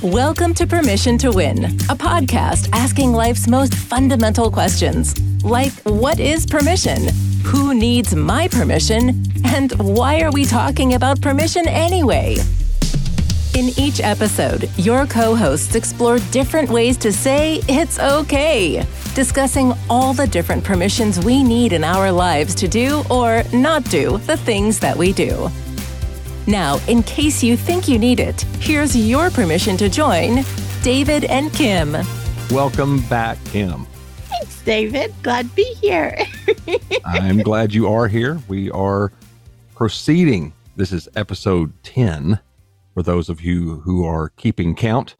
Welcome to Permission to Win, a podcast asking life's most fundamental questions. Like, what is permission? Who needs my permission? And why are we talking about permission anyway? In each episode, your co hosts explore different ways to say it's okay, discussing all the different permissions we need in our lives to do or not do the things that we do. Now, in case you think you need it, here's your permission to join David and Kim. Welcome back, Kim. Thanks, David. Glad to be here. I'm glad you are here. We are proceeding. This is episode 10 for those of you who are keeping count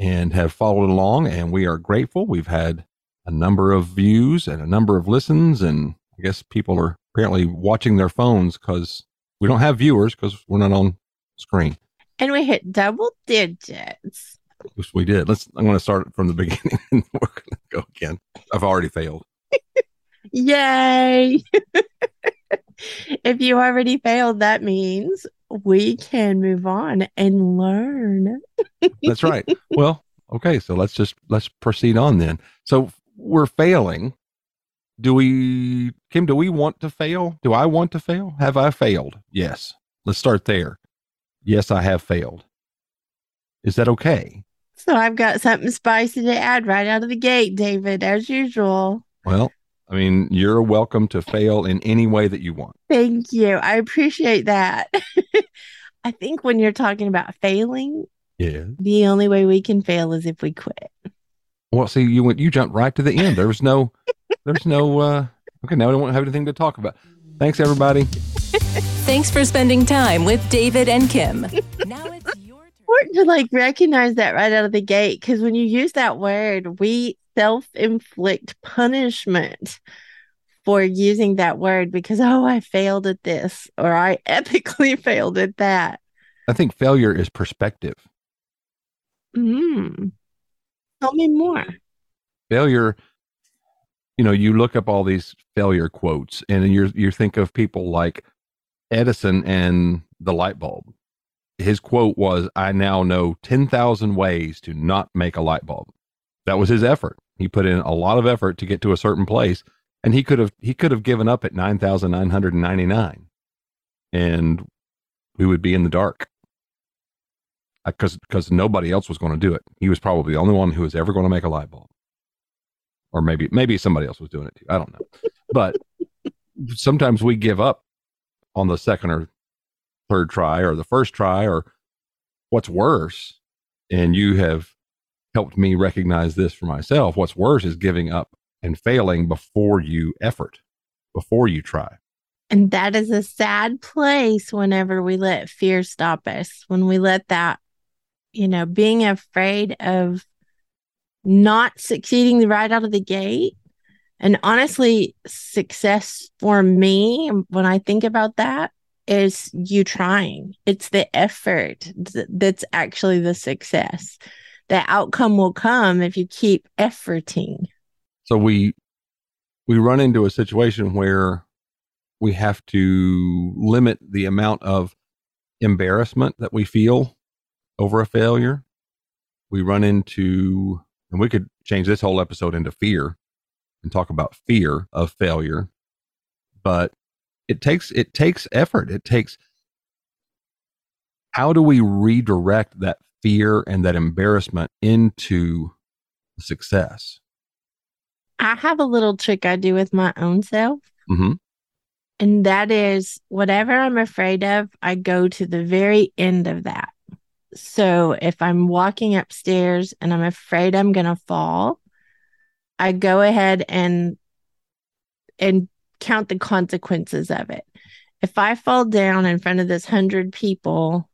and have followed along. And we are grateful. We've had a number of views and a number of listens. And I guess people are apparently watching their phones because we don't have viewers because we're not on screen. And we hit double digits. Which we did. Let's. I'm going to start from the beginning. and we're going to go again. I've already failed. Yay! if you already failed, that means we can move on and learn. That's right. Well, okay, so let's just let's proceed on then. So we're failing. Do we Kim, do we want to fail? Do I want to fail? Have I failed? Yes. Let's start there. Yes, I have failed. Is that okay? So I've got something spicy to add right out of the gate, David, as usual. Well, I mean, you're welcome to fail in any way that you want. Thank you. I appreciate that. I think when you're talking about failing, Yeah. the only way we can fail is if we quit. Well, see, you went you jumped right to the end. There was no there's no uh okay, now we don't have anything to talk about. Thanks everybody. Thanks for spending time with David and Kim. Now it's your turn. important to like recognize that right out of the gate because when you use that word, we self inflict punishment for using that word because, oh, I failed at this or I epically failed at that. I think failure is perspective. Mm. Tell me more. failure you know you look up all these failure quotes and you you think of people like edison and the light bulb. His quote was i now know 10,000 ways to not make a light bulb. That was his effort. He put in a lot of effort to get to a certain place and he could have he could have given up at 9,999 and we would be in the dark because because nobody else was going to do it. He was probably the only one who was ever going to make a light bulb, or maybe maybe somebody else was doing it too. I don't know, but sometimes we give up on the second or third try or the first try or what's worse. And you have helped me recognize this for myself. What's worse is giving up and failing before you effort, before you try. And that is a sad place whenever we let fear stop us, when we let that, you know, being afraid of not succeeding right out of the gate. And honestly, success for me, when I think about that, is you trying. It's the effort that's actually the success. The outcome will come if you keep efforting. So we we run into a situation where we have to limit the amount of embarrassment that we feel over a failure. We run into and we could change this whole episode into fear and talk about fear of failure. But it takes it takes effort. It takes how do we redirect that fear and that embarrassment into success? I have a little trick I do with my own self. hmm And that is whatever I'm afraid of, I go to the very end of that. So if I'm walking upstairs and I'm afraid I'm going to fall, I go ahead and and count the consequences of it. If I fall down in front of this 100 people,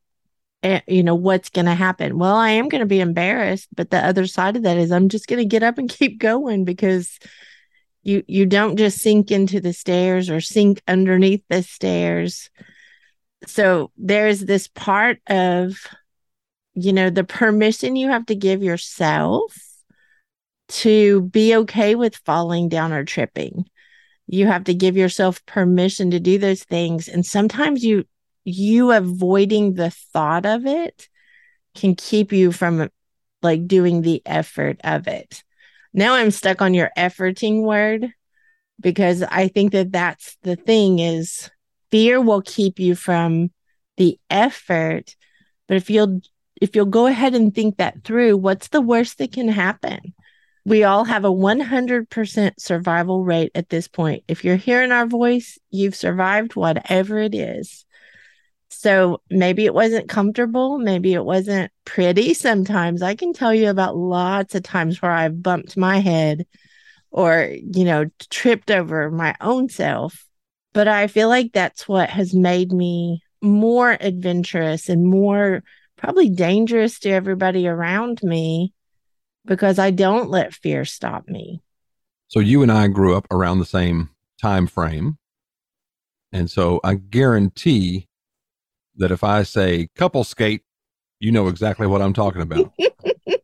eh, you know what's going to happen? Well, I am going to be embarrassed, but the other side of that is I'm just going to get up and keep going because you you don't just sink into the stairs or sink underneath the stairs so there's this part of you know the permission you have to give yourself to be okay with falling down or tripping you have to give yourself permission to do those things and sometimes you you avoiding the thought of it can keep you from like doing the effort of it. Now I'm stuck on your efforting word because I think that that's the thing is fear will keep you from the effort. But if you'll if you'll go ahead and think that through, what's the worst that can happen? We all have a 100% survival rate at this point. If you're hearing our voice, you've survived whatever it is. So maybe it wasn't comfortable. Maybe it wasn't pretty. Sometimes I can tell you about lots of times where I've bumped my head or, you know, tripped over my own self. But I feel like that's what has made me more adventurous and more probably dangerous to everybody around me because I don't let fear stop me. So you and I grew up around the same time frame. And so I guarantee that if I say couple skate, you know exactly what I'm talking about.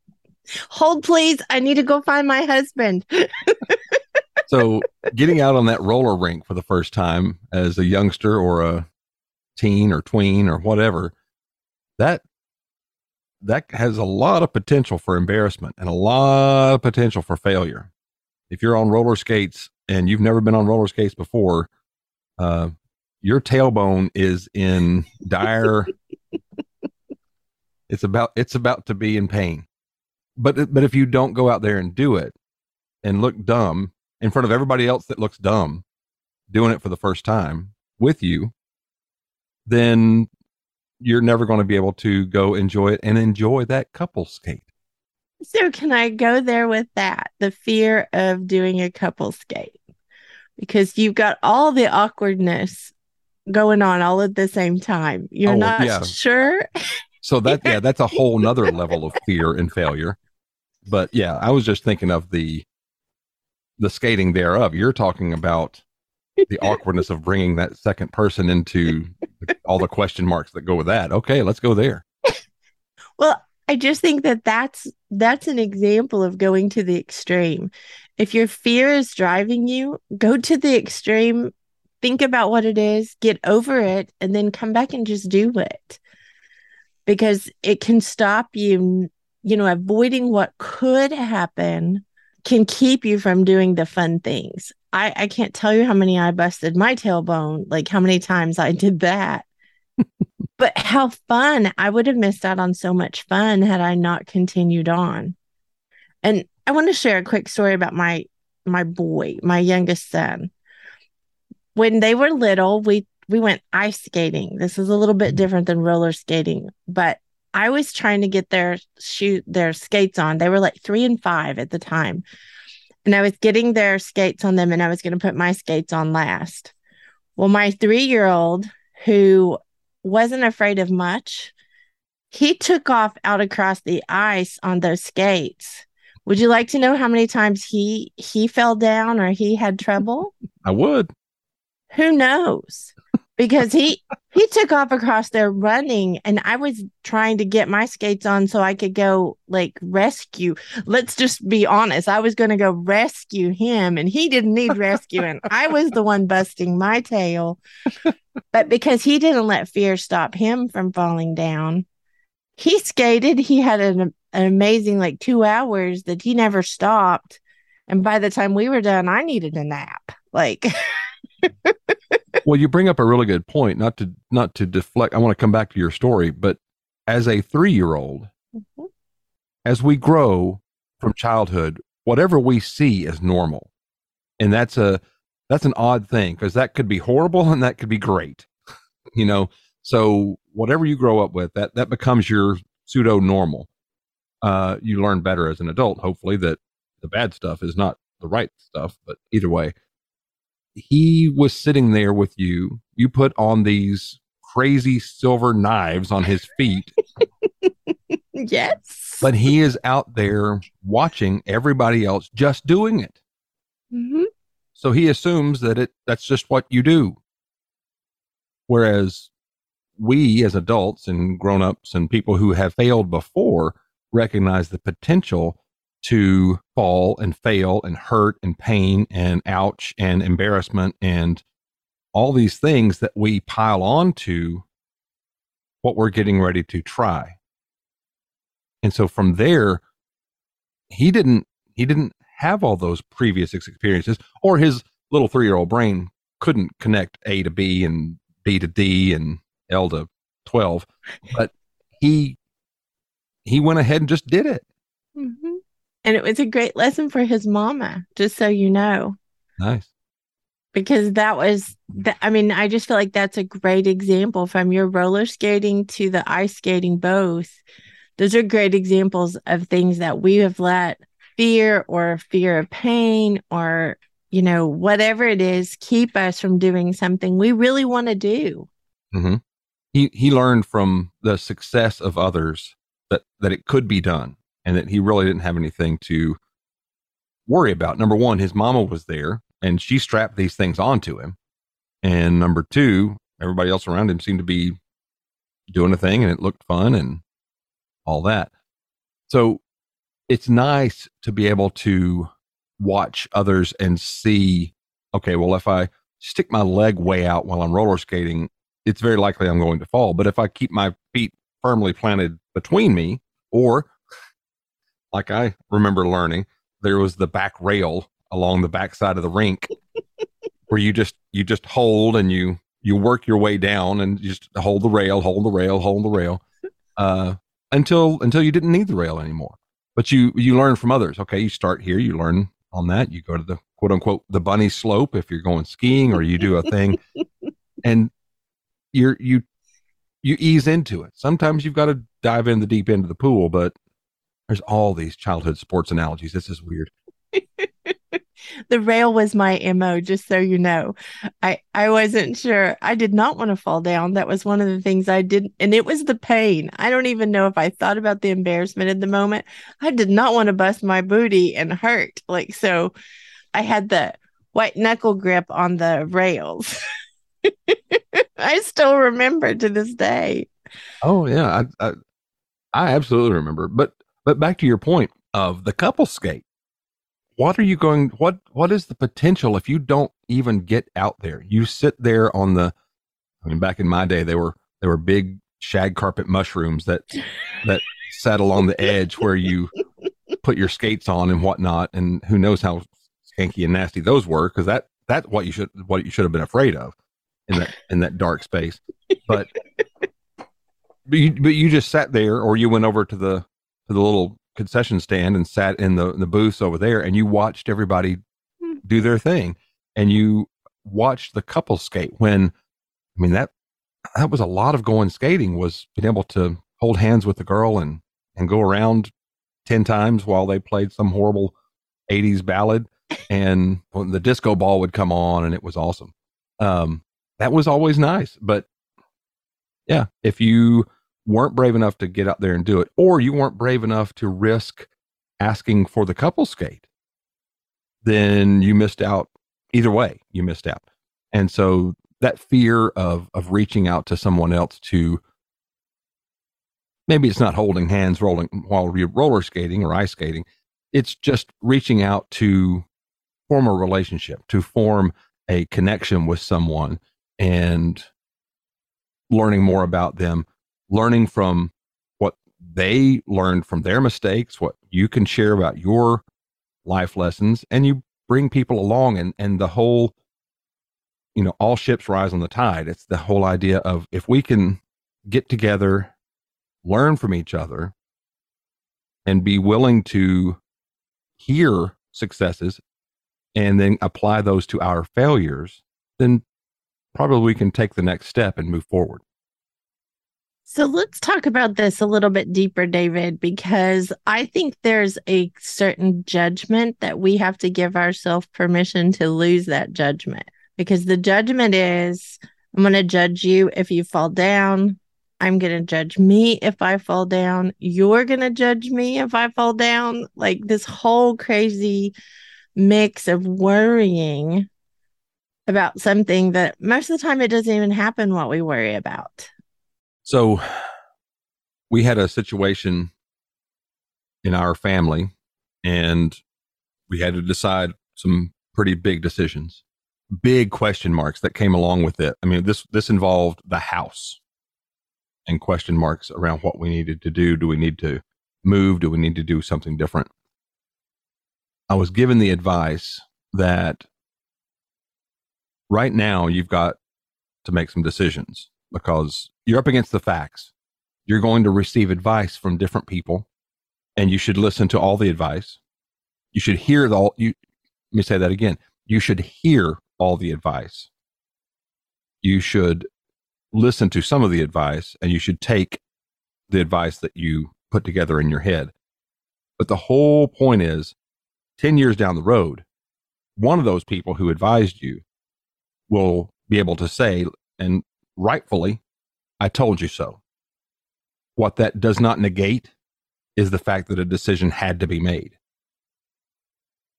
Hold, please. I need to go find my husband. so, getting out on that roller rink for the first time as a youngster or a teen or tween or whatever, that that has a lot of potential for embarrassment and a lot of potential for failure. If you're on roller skates and you've never been on roller skates before, uh, your tailbone is in dire it's about it's about to be in pain but but if you don't go out there and do it and look dumb in front of everybody else that looks dumb doing it for the first time with you then you're never going to be able to go enjoy it and enjoy that couple skate so can i go there with that the fear of doing a couple skate because you've got all the awkwardness going on all at the same time. You're oh, not yeah. sure. so that yeah, that's a whole nother level of fear and failure. But yeah, I was just thinking of the the skating thereof. You're talking about the awkwardness of bringing that second person into all the question marks that go with that. Okay, let's go there. well, I just think that that's that's an example of going to the extreme. If your fear is driving you, go to the extreme think about what it is, get over it, and then come back and just do it. Because it can stop you, you know, avoiding what could happen can keep you from doing the fun things. I, I can't tell you how many I busted my tailbone, like how many times I did that. but how fun. I would have missed out on so much fun had I not continued on. And I want to share a quick story about my my boy, my youngest son when they were little, we we went ice skating. This is a little bit different than roller skating, but I was trying to get their shoot their skates on. They were like three and five at the time. And I was getting their skates on them and I was going to put my skates on last. Well, my three year old, who wasn't afraid of much, he took off out across the ice on those skates. Would you like to know how many times he he fell down or he had trouble? I would. Who knows? Because he he took off across there running and I was trying to get my skates on so I could go like rescue. Let's just be honest. I was going to go rescue him and he didn't need rescuing. I was the one busting my tail. But because he didn't let fear stop him from falling down, he skated. He had an, an amazing like 2 hours that he never stopped. And by the time we were done, I needed a nap. Like well, you bring up a really good point. Not to not to deflect. I want to come back to your story, but as a three year old, mm-hmm. as we grow from childhood, whatever we see is normal, and that's a that's an odd thing because that could be horrible and that could be great. you know, so whatever you grow up with, that that becomes your pseudo normal. Uh, you learn better as an adult, hopefully, that the bad stuff is not the right stuff. But either way, he was sitting there with you. You put on these crazy silver knives on his feet. yes. But he is out there watching everybody else just doing it. Mm-hmm. So he assumes that it that's just what you do. Whereas we as adults and grown-ups and people who have failed before recognize the potential to fall and fail and hurt and pain and ouch and embarrassment and all these things that we pile on to what we're getting ready to try. And so from there, he didn't he didn't have all those previous experiences, or his little three year old brain couldn't connect A to B and B to D and L to twelve. But he he went ahead and just did it. And it was a great lesson for his mama, just so you know. Nice. Because that was, the, I mean, I just feel like that's a great example from your roller skating to the ice skating, both. Those are great examples of things that we have let fear or fear of pain or, you know, whatever it is, keep us from doing something we really want to do. Mm-hmm. He, he learned from the success of others that, that it could be done and that he really didn't have anything to worry about. Number one, his mama was there and she strapped these things onto him. And number two, everybody else around him seemed to be doing a thing and it looked fun and all that. So it's nice to be able to watch others and see, okay, well, if I stick my leg way out while I'm roller skating, it's very likely I'm going to fall. But if I keep my feet firmly planted between me, or like I remember learning, there was the back rail along the back side of the rink where you just you just hold and you you work your way down and just hold the rail, hold the rail, hold the rail, uh, until until you didn't need the rail anymore. But you you learn from others. Okay, you start here, you learn on that. You go to the quote unquote the bunny slope if you're going skiing or you do a thing, and you're you you ease into it. Sometimes you've got to dive in the deep end of the pool, but there's all these childhood sports analogies. This is weird. the rail was my mo just so you know. I i wasn't sure. I did not want to fall down. That was one of the things i didn't. and it was the pain. I don't even know if i thought about the embarrassment in the moment. I did not want to bust my booty and hurt. Like so i had the white knuckle grip on the rails. I still remember to this day. Oh yeah. I, I i absolutely remember. But but back to your point of the couple skate what are you going what what is the potential if you don't even get out there? You sit there on the i mean back in my day they were they were big shag carpet mushrooms that that sat along the edge where you put your skates on and whatnot and who knows how skanky and nasty those were because that that's what you should what you should have been afraid of in that in that dark space. But but you, but you just sat there or you went over to the to the little concession stand and sat in the the booths over there and you watched everybody hmm. do their thing and you watched the couple skate when i mean that that was a lot of going skating was being able to hold hands with the girl and and go around 10 times while they played some horrible 80s ballad and when the disco ball would come on and it was awesome um that was always nice but yeah if you weren't brave enough to get out there and do it, or you weren't brave enough to risk asking for the couple skate, then you missed out. Either way, you missed out. And so that fear of of reaching out to someone else to maybe it's not holding hands rolling while you're roller skating or ice skating. It's just reaching out to form a relationship, to form a connection with someone and learning more about them learning from what they learned from their mistakes, what you can share about your life lessons, and you bring people along and, and the whole, you know, all ships rise on the tide. It's the whole idea of if we can get together, learn from each other, and be willing to hear successes and then apply those to our failures, then probably we can take the next step and move forward. So let's talk about this a little bit deeper, David, because I think there's a certain judgment that we have to give ourselves permission to lose that judgment. Because the judgment is I'm going to judge you if you fall down. I'm going to judge me if I fall down. You're going to judge me if I fall down. Like this whole crazy mix of worrying about something that most of the time it doesn't even happen what we worry about. So we had a situation in our family and we had to decide some pretty big decisions big question marks that came along with it i mean this this involved the house and question marks around what we needed to do do we need to move? Do we need to do something different? I was given the advice that right now you've got to make some decisions because you're up against the facts. You're going to receive advice from different people and you should listen to all the advice. You should hear the all you let me say that again. You should hear all the advice. You should listen to some of the advice and you should take the advice that you put together in your head. But the whole point is 10 years down the road, one of those people who advised you will be able to say, and rightfully, I told you so. What that does not negate is the fact that a decision had to be made.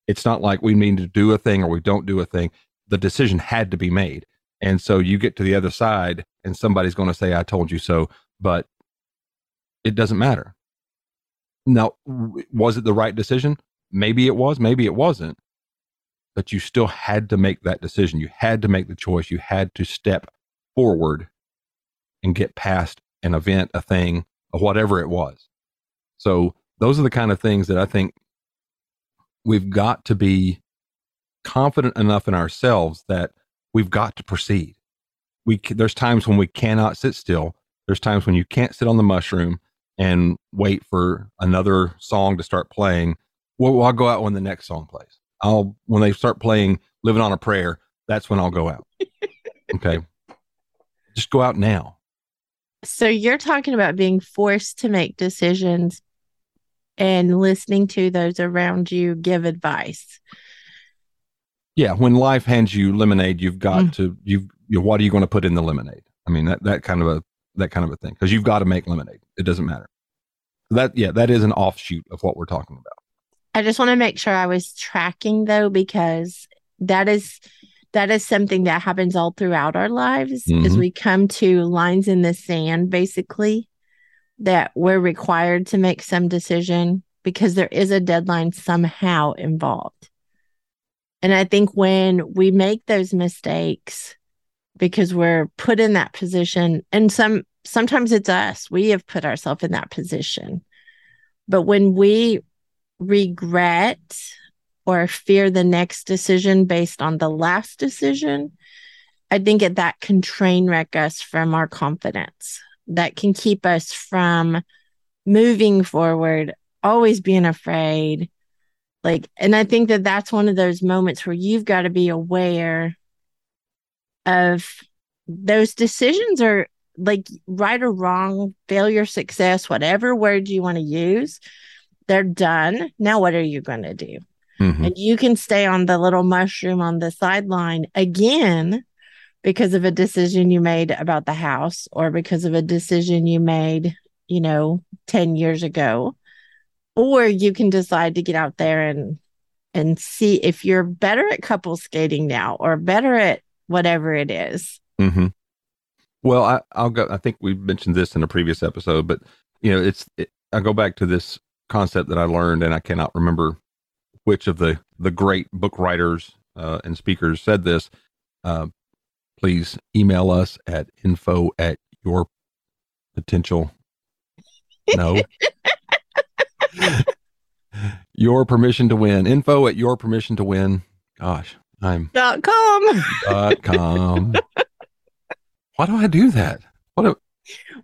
It's not like we mean to do a thing or we don't do a thing. The decision had to be made. And so you get to the other side and somebody's going to say, I told you so, but it doesn't matter. Now, was it the right decision? Maybe it was, maybe it wasn't. But you still had to make that decision. You had to make the choice. You had to step forward and get past an event, a thing, or whatever it was. So those are the kind of things that I think we've got to be confident enough in ourselves that we've got to proceed. We there's times when we cannot sit still. There's times when you can't sit on the mushroom and wait for another song to start playing. Well, I'll go out when the next song plays. I'll when they start playing "Living on a Prayer." That's when I'll go out. okay, just go out now. So you're talking about being forced to make decisions and listening to those around you give advice. Yeah, when life hands you lemonade, you've got mm. to you, you what are you going to put in the lemonade? I mean that that kind of a that kind of a thing because you've got to make lemonade. It doesn't matter. That yeah, that is an offshoot of what we're talking about. I just want to make sure I was tracking though because that is that is something that happens all throughout our lives mm-hmm. as we come to lines in the sand basically that we're required to make some decision because there is a deadline somehow involved. And I think when we make those mistakes because we're put in that position and some sometimes it's us, we have put ourselves in that position. But when we regret or fear the next decision based on the last decision, I think that that can train wreck us from our confidence that can keep us from moving forward, always being afraid. Like, and I think that that's one of those moments where you've got to be aware of those decisions are like right or wrong, failure, success, whatever word you want to use, they're done. Now, what are you going to do? Mm-hmm. And you can stay on the little mushroom on the sideline again because of a decision you made about the house or because of a decision you made, you know, 10 years ago. Or you can decide to get out there and and see if you're better at couple skating now or better at whatever it is. Mm-hmm. Well, I, I'll go. I think we mentioned this in a previous episode, but you know, it's. It, I go back to this concept that I learned, and I cannot remember which of the the great book writers uh, and speakers said this. Uh, please email us at info at your potential. No. your permission to win. Info at your permission to win. Gosh, I'm dot com. dot com. Why do I do that? What a,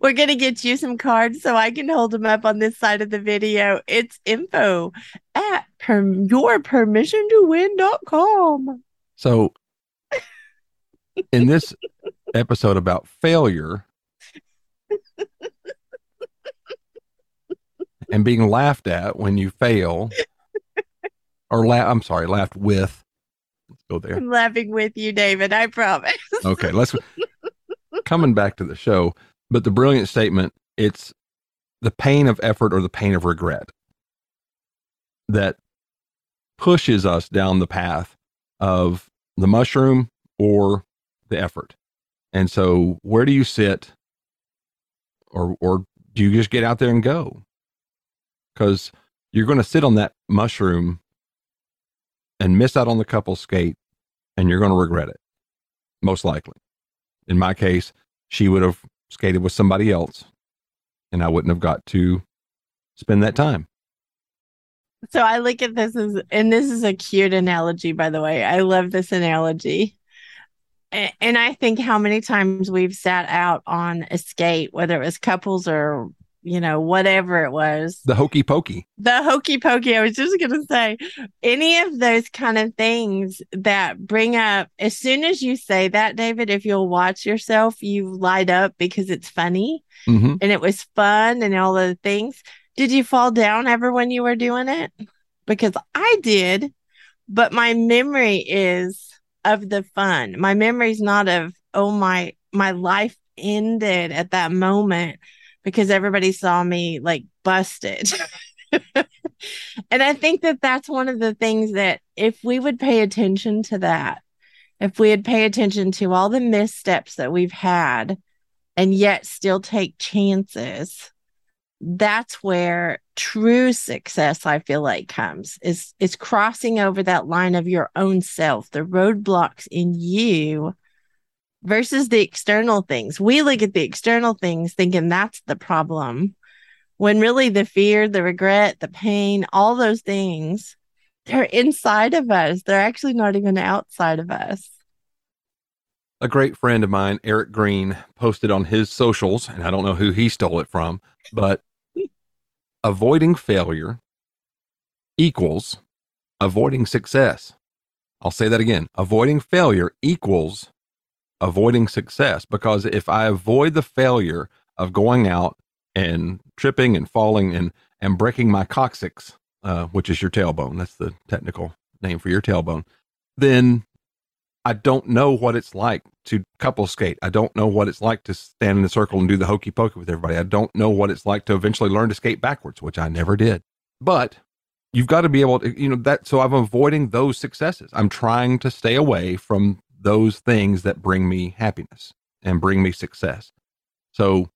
we're going to get you some cards so I can hold them up on this side of the video. It's info at per- your permission to win.com. So in this episode about failure and being laughed at when you fail, or la- I'm sorry, laughed with. Let's go there. I'm laughing with you, David. I promise. okay, let's coming back to the show. But the brilliant statement it's the pain of effort or the pain of regret that pushes us down the path of the mushroom or the effort. And so, where do you sit, or or do you just get out there and go? Because you're going to sit on that mushroom and miss out on the couple skate, and you're going to regret it, most likely. In my case, she would have skated with somebody else, and I wouldn't have got to spend that time. So I look at this as, and this is a cute analogy, by the way. I love this analogy. And I think how many times we've sat out on a skate, whether it was couples or, you know, whatever it was. The hokey pokey. The hokey pokey. I was just going to say any of those kind of things that bring up, as soon as you say that, David, if you'll watch yourself, you light up because it's funny mm-hmm. and it was fun and all the things did you fall down ever when you were doing it? Because I did, but my memory is of the fun. My memory is not of, oh, my, my life ended at that moment because everybody saw me like busted. and I think that that's one of the things that if we would pay attention to that, if we would pay attention to all the missteps that we've had and yet still take chances, that's where true success i feel like comes is is crossing over that line of your own self the roadblocks in you versus the external things we look at the external things thinking that's the problem when really the fear the regret the pain all those things they're inside of us they're actually not even outside of us a great friend of mine, Eric Green, posted on his socials, and I don't know who he stole it from, but avoiding failure equals avoiding success. I'll say that again. Avoiding failure equals avoiding success because if I avoid the failure of going out and tripping and falling and and breaking my coccyx, uh, which is your tailbone, that's the technical name for your tailbone, then I don't know what it's like to couple skate. I don't know what it's like to stand in a circle and do the hokey pokey with everybody. I don't know what it's like to eventually learn to skate backwards, which I never did. But you've got to be able to, you know, that. So I'm avoiding those successes. I'm trying to stay away from those things that bring me happiness and bring me success. So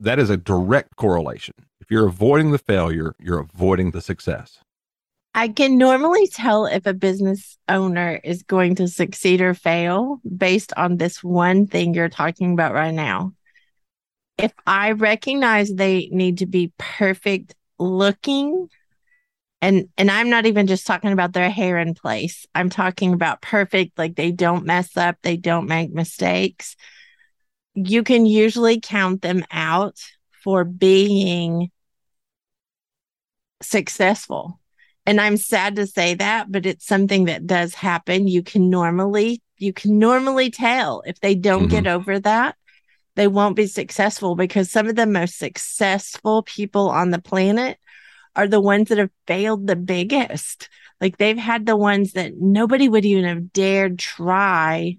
that is a direct correlation. If you're avoiding the failure, you're avoiding the success. I can normally tell if a business owner is going to succeed or fail based on this one thing you're talking about right now. If I recognize they need to be perfect looking, and and I'm not even just talking about their hair in place. I'm talking about perfect, like they don't mess up, they don't make mistakes. You can usually count them out for being successful and i'm sad to say that but it's something that does happen you can normally you can normally tell if they don't mm-hmm. get over that they won't be successful because some of the most successful people on the planet are the ones that have failed the biggest like they've had the ones that nobody would even have dared try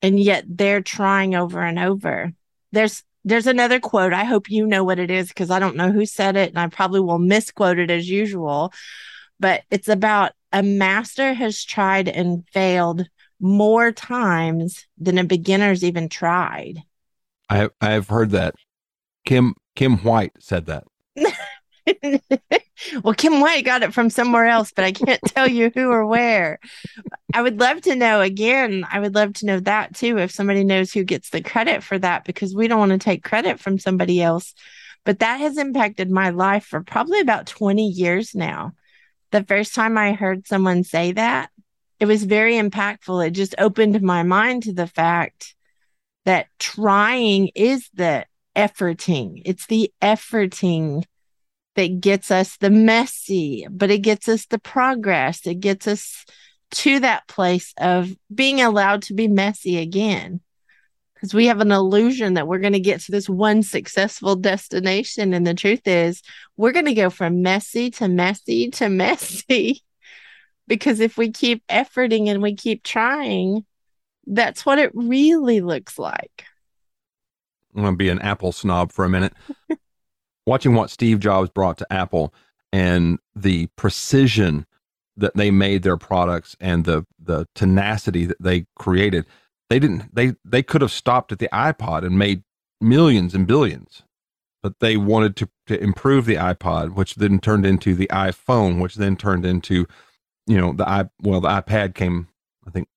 and yet they're trying over and over there's there's another quote i hope you know what it is because i don't know who said it and i probably will misquote it as usual but it's about a master has tried and failed more times than a beginner's even tried. I I've heard that. Kim Kim White said that. well, Kim White got it from somewhere else, but I can't tell you who or where. I would love to know again. I would love to know that too. If somebody knows who gets the credit for that, because we don't want to take credit from somebody else. But that has impacted my life for probably about 20 years now the first time I heard someone say that, it was very impactful. It just opened my mind to the fact that trying is the efforting. It's the efforting that gets us the messy, but it gets us the progress. It gets us to that place of being allowed to be messy again because we have an illusion that we're going to get to this one successful destination. And the truth is, we're going to go from messy to messy to messy. because if we keep efforting and we keep trying, that's what it really looks like. I'm going to be an Apple snob for a minute. Watching what Steve Jobs brought to Apple and the precision that they made their products and the the tenacity that they created they didn't they they could have stopped at the iPod and made millions and billions but they wanted to, to improve the iPod, which then turned into the iPhone, which then turned into, you know, the i well, the iPad came, I think,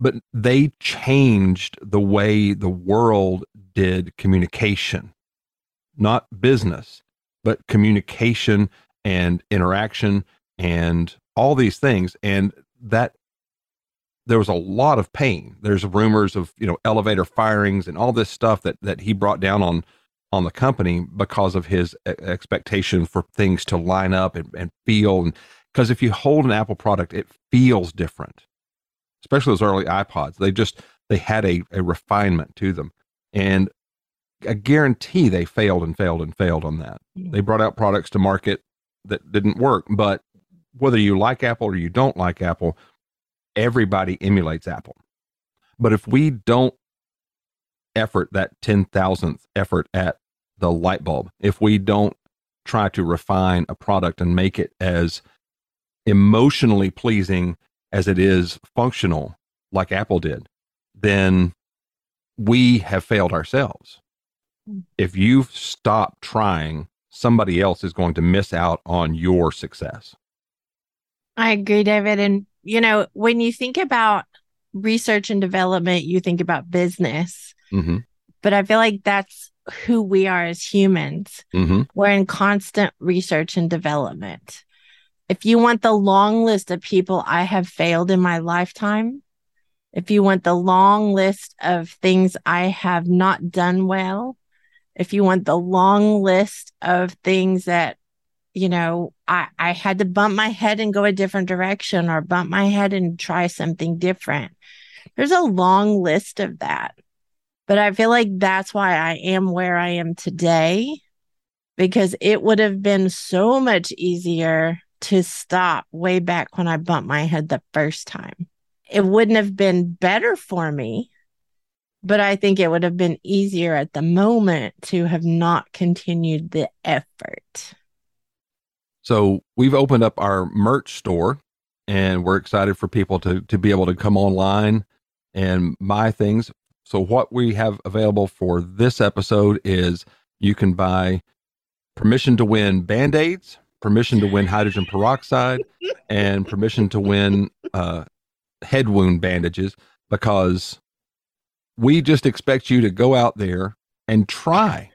but they changed the way the world did communication, not business. but communication and interaction and all these things. And that there was a lot of pain. There's rumors of, you know, elevator firings and all this stuff that that he brought down on on the company because of his expectation for things to line up and, and feel and because if you hold an Apple product, it feels different. Especially those early iPods. They just they had a, a refinement to them. And I guarantee they failed and failed and failed on that. They brought out products to market that didn't work. But whether you like Apple or you don't like Apple, everybody emulates Apple. But if we don't effort that 10,000th effort at the light bulb, if we don't try to refine a product and make it as emotionally pleasing as it is functional, like Apple did, then we have failed ourselves. If you stop trying, somebody else is going to miss out on your success. I agree, David. And, you know, when you think about research and development, you think about business. Mm-hmm. But I feel like that's who we are as humans. Mm-hmm. We're in constant research and development. If you want the long list of people I have failed in my lifetime, if you want the long list of things I have not done well, if you want the long list of things that you know, I, I had to bump my head and go a different direction or bump my head and try something different. There's a long list of that. But I feel like that's why I am where I am today because it would have been so much easier to stop way back when I bumped my head the first time. It wouldn't have been better for me, but I think it would have been easier at the moment to have not continued the effort. So we've opened up our merch store and we're excited for people to, to be able to come online and buy things. So what we have available for this episode is you can buy permission to win band-aids, permission to win hydrogen peroxide, and permission to win uh, head wound bandages because we just expect you to go out there and try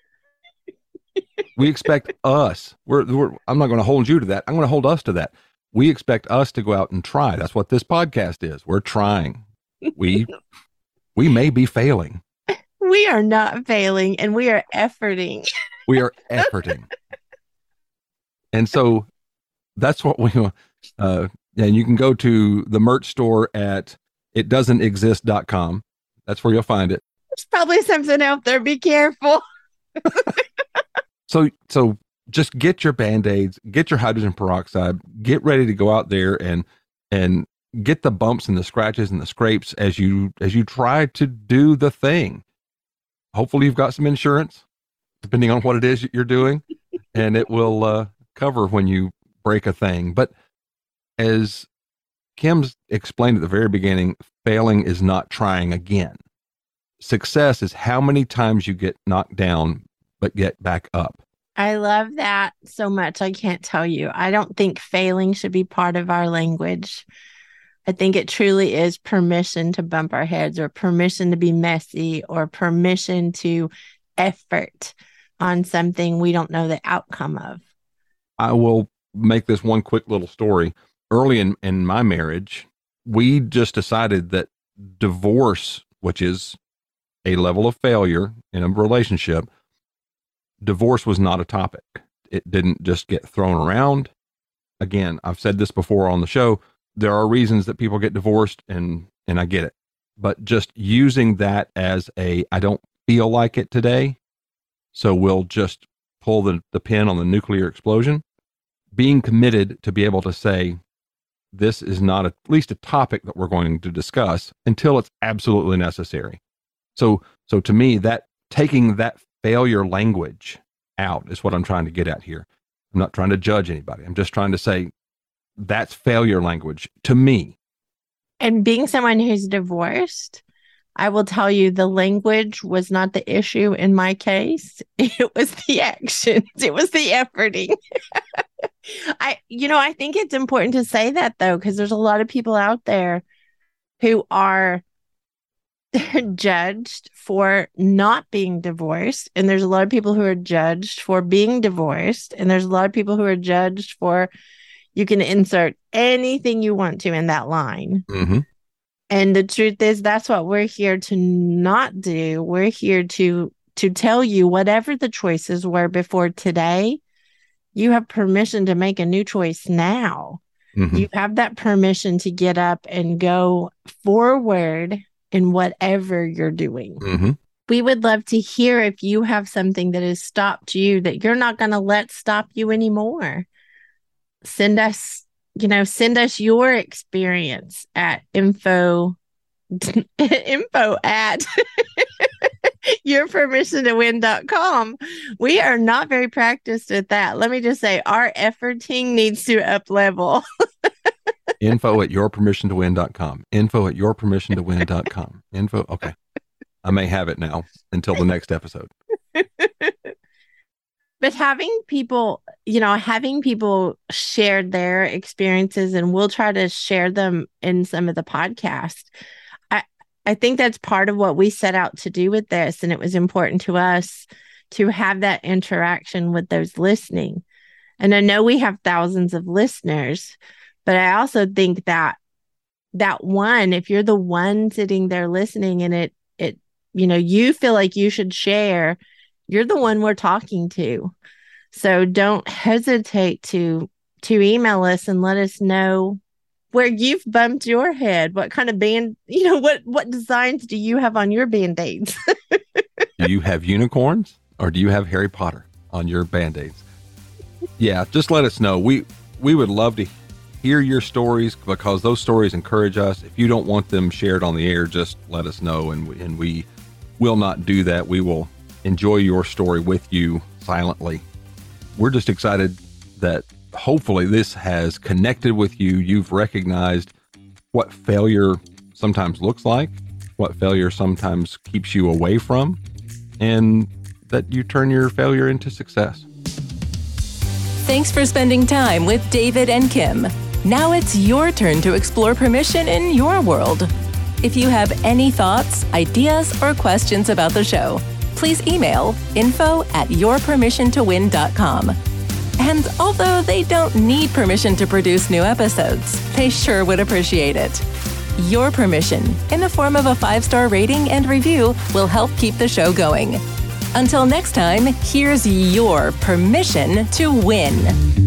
we expect us. We're, we're I'm not going to hold you to that. I'm going to hold us to that. We expect us to go out and try. That's what this podcast is. We're trying. We we may be failing. We are not failing, and we are efforting. we are efforting, and so that's what we. Uh, and you can go to the merch store at itdoesn'texist.com. That's where you'll find it. There's probably something out there. Be careful. So so just get your band-aids, get your hydrogen peroxide, get ready to go out there and and get the bumps and the scratches and the scrapes as you as you try to do the thing. Hopefully you've got some insurance depending on what it is you're doing and it will uh, cover when you break a thing. But as Kim's explained at the very beginning, failing is not trying again. Success is how many times you get knocked down but get back up. I love that so much. I can't tell you. I don't think failing should be part of our language. I think it truly is permission to bump our heads or permission to be messy or permission to effort on something we don't know the outcome of. I will make this one quick little story. Early in, in my marriage, we just decided that divorce, which is a level of failure in a relationship, divorce was not a topic. It didn't just get thrown around. Again, I've said this before on the show. There are reasons that people get divorced and and I get it. But just using that as a I don't feel like it today, so we'll just pull the, the pin on the nuclear explosion. Being committed to be able to say this is not at least a topic that we're going to discuss until it's absolutely necessary. So so to me that taking that failure language out is what I'm trying to get at here. I'm not trying to judge anybody. I'm just trying to say that's failure language to me. And being someone who's divorced, I will tell you the language was not the issue in my case. It was the actions, it was the efforting. I, you know, I think it's important to say that though, because there's a lot of people out there who are judged for not being divorced and there's a lot of people who are judged for being divorced and there's a lot of people who are judged for you can insert anything you want to in that line Mm-hmm. and the truth is that's what we're here to not do we're here to to tell you whatever the choices were before today you have permission to make a new choice now Mm-hmm. you have that permission to get up and go forward in whatever you're doing. Mm-hmm. We would love to hear if you have something that has stopped you that you're not going to let stop you anymore. Send us, you know, send us your experience at info info at your permission to win.com. We are not very practiced at that. Let me just say our efforting needs to up level. Info at yourpermissiontowin.com. Info at yourpermissiontowin.com. Info. Okay. I may have it now until the next episode. but having people you know having people share their experiences and we'll try to share them in some of the podcast i think that's part of what we set out to do with this and it was important to us to have that interaction with those listening. And i know we have thousands of listeners but i also think that that one if you're the one sitting there listening and it it you know you feel like you should share you're the one we're talking to. So don't hesitate to to email us and let us know where you've bumped your head what kind of band you know what what designs do you have on your band-aids Do you have unicorns or do you have Harry Potter on your band-aids? Yeah, just let us know. We we would love to hear your stories because those stories encourage us. If you don't want them shared on the air, just let us know and we, and we will not do that. We will enjoy your story with you silently. We're just excited that hopefully this has connected with you. You've recognized what failure sometimes looks like, what failure sometimes keeps you away from, and that you turn your failure into success. Thanks for spending time with David and Kim. Now it's your turn to explore permission in your world. If you have any thoughts, ideas, or questions about the show, please email info at yourpermissiontowin.com. And although they don't need permission to produce new episodes, they sure would appreciate it. Your permission, in the form of a five star rating and review, will help keep the show going. Until next time, here's your permission to win.